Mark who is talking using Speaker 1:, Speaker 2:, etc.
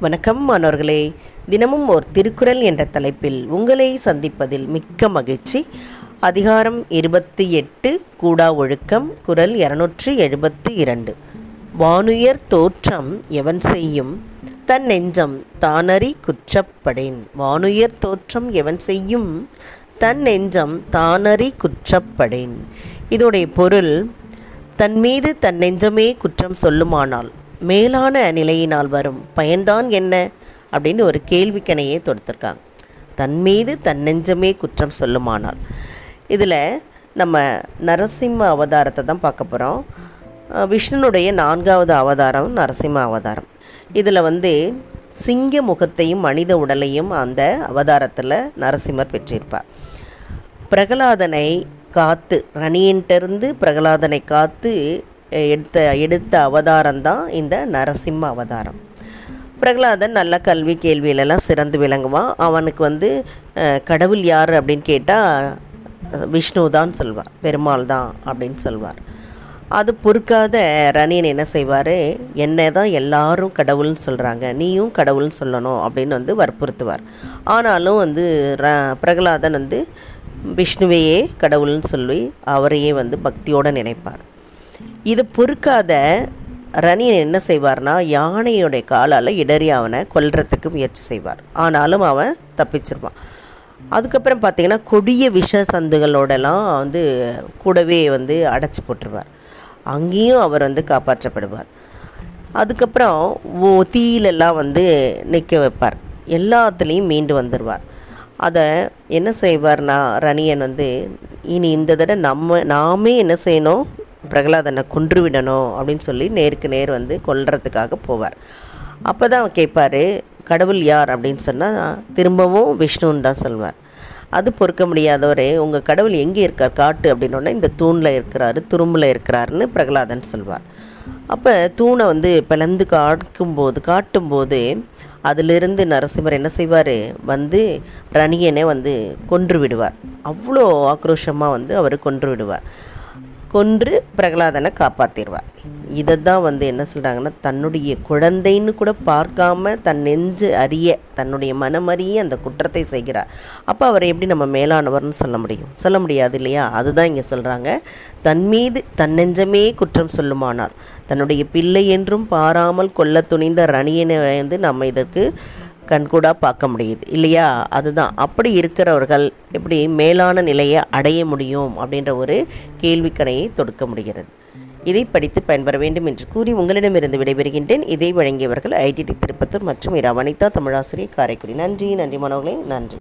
Speaker 1: வணக்கம் மாணவர்களே. தினமும் ஓர் திருக்குறள் என்ற தலைப்பில் உங்களை சந்திப்பதில் மிக்க மகிழ்ச்சி. அதிகாரம் இருபத்தி எட்டு கூடா ஒழுக்கம் குரல் இருநூற்றி எழுபத்து இரண்டு. வானுயர் தோற்றம் எவன் செய்யும்? தன் நெஞ்சம் தானறி குற்றப்படேன். வானுயர் தோற்றம் எவன் செய்யும்? தன் நெஞ்சம் தானறி குற்றப்படேன். இதோடைய பொருள் தன் மீது தன் நெஞ்சமே குற்றம் சொல்லுமானால் மேலான நிலையினால் வரும். பயன்தான் என்ன? அப்படின்னு ஒரு கேள்விக்கணையே தொடுத்திருக்காங்க. தன் மீது தன் நெஞ்சமே குற்றம் சொல்லுமானால். இதில் நம்ம நரசிம்ம அவதாரத்தை தான் பார்க்க போகிறோம் விஷ்ணுனுடைய நான்காவது அவதாரம் நரசிம்ம அவதாரம். இதில் வந்து சிங்க முகத்தையும் மனித உடலையும் அந்த அவதாரத்தில் நரசிம்மர் பெற்றிருப்பார். பிரகலாதனை காத்து ரணியன்ட்டிருந்து பிரகலாதனை காத்து எடுத்த எடுத்த அவதாரம் தான் இந்த நரசிம்ம அவதாரம். பிரகலாதன் நல்ல கல்வி கேள்வியிலலாம் சிறந்து விளங்குவான். அவனுக்கு வந்து கடவுள் யார் அப்படின்னு கேட்டால் விஷ்ணு தான் சொல்வார். பெருமாள் தான் அப்படின்னு சொல்வார். அது பொறுக்காத ரணியன் என்ன செய்வார்? என்னை தான் எல்லாரும் கடவுள்னு சொல்கிறாங்க நீயும் கடவுள்னு சொல்லணும் அப்படின்னு வந்து வற்புறுத்துவார். ஆனாலும் வந்து ர பிரகலாதன் வந்து விஷ்ணுவையே கடவுள்னு சொல்லி அவரையே வந்து பக்தியோடு நினைப்பார். இது பொறுக்காத ரணியன் என்ன செய்வார்னா யானையுடைய காலால் இடறி அவனை கொல்றதுக்கு முயற்சி செய்வார். ஆனாலும் அவன் தப்பிச்சிருவான். அதுக்கப்புறம் பார்த்தீங்கன்னா கொடிய விஷ சந்துகளோடலாம் வந்து கூடவே வந்து அடைச்சி போட்டுருவார். அங்கேயும் அவர் வந்து காப்பாற்றப்படுவார். அதுக்கப்புறம் ஓ- தீயிலெல்லாம் வந்து நிற்க வைப்பார். எல்லாத்துலேயும் மீண்டு வந்துடுவார் அதை என்ன செய்வார்னா ரணியன் வந்து இனி இந்த தடவை நம்ம நாமே என்ன செய்யணும்? பிரகலாதனை கொன்று விடணும் அப்படின்னு சொல்லி நேருக்கு நேர் வந்து கொல்றதுக்காக போவார். அப்போ தான் கேட்பார் கடவுள் யார்? அப்படின்னு சொன்னால் திரும்பவும் விஷ்ணுன்னு தான் சொல்வார். அது பொறுக்க முடியாதவரே உங்கள் கடவுள் எங்கே இருக்கார்? காட்டு. அப்படின்னோடனே இந்த தூணில் இருக்கிறாரு துரும்பில் இருக்கிறாருன்னு பிரகலாதன் சொல்வார். அப்போ தூணை வந்து பிளந்து காட்டும்போது காட்டும்போது அதிலிருந்து நரசிம்மர் என்ன செய்வார்? வந்து ரணியனை வந்து கொன்று விடுவார். அவ்வளோ ஆக்ரோஷமாக வந்து அவர் கொன்று விடுவார். கொன்று பிரகலாதனை காப்பாற்றிடுவார் இதை தான் வந்து என்ன சொல்கிறாங்கன்னா தன்னுடைய குழந்தைன்னு கூட பார்க்காம தன் நெஞ்சு அறிய தன்னுடைய மனம் அறிய அந்த குற்றத்தை செய்கிறார். அப்போ அவரை எப்படி நம்ம மேலானவர்னு சொல்ல முடியும்? சொல்ல முடியாது இல்லையா? அதுதான் இங்கே சொல்கிறாங்க தன் மீது தன் நெஞ்சமே குற்றம் சொல்லுமானால் தன்னுடைய பிள்ளை என்றும் பாராமல் கொல்ல துணிந்த ரணியனை வந்து நம்ம இதற்கு கண்கூடாக பார்க்க முடியுது. இல்லையா? அதுதான். அப்படி இருக்கிறவர்கள் எப்படி மேலான நிலையை அடைய முடியும் அப்படின்ற ஒரு கேள்விக்கணையை தொடுக்க முடிகிறது. இதை படித்து பயன்பெற வேண்டும் என்று கூறி உங்களிடமிருந்து விடைபெறுகின்றேன். இதை வழங்கியவர்கள் ஐடிடி திருப்பத்தூர் மற்றும் இரா. வனிதா தமிழாசிரியர் காரைக்குடி. நன்றி. நன்றி மனோகளே நன்றி.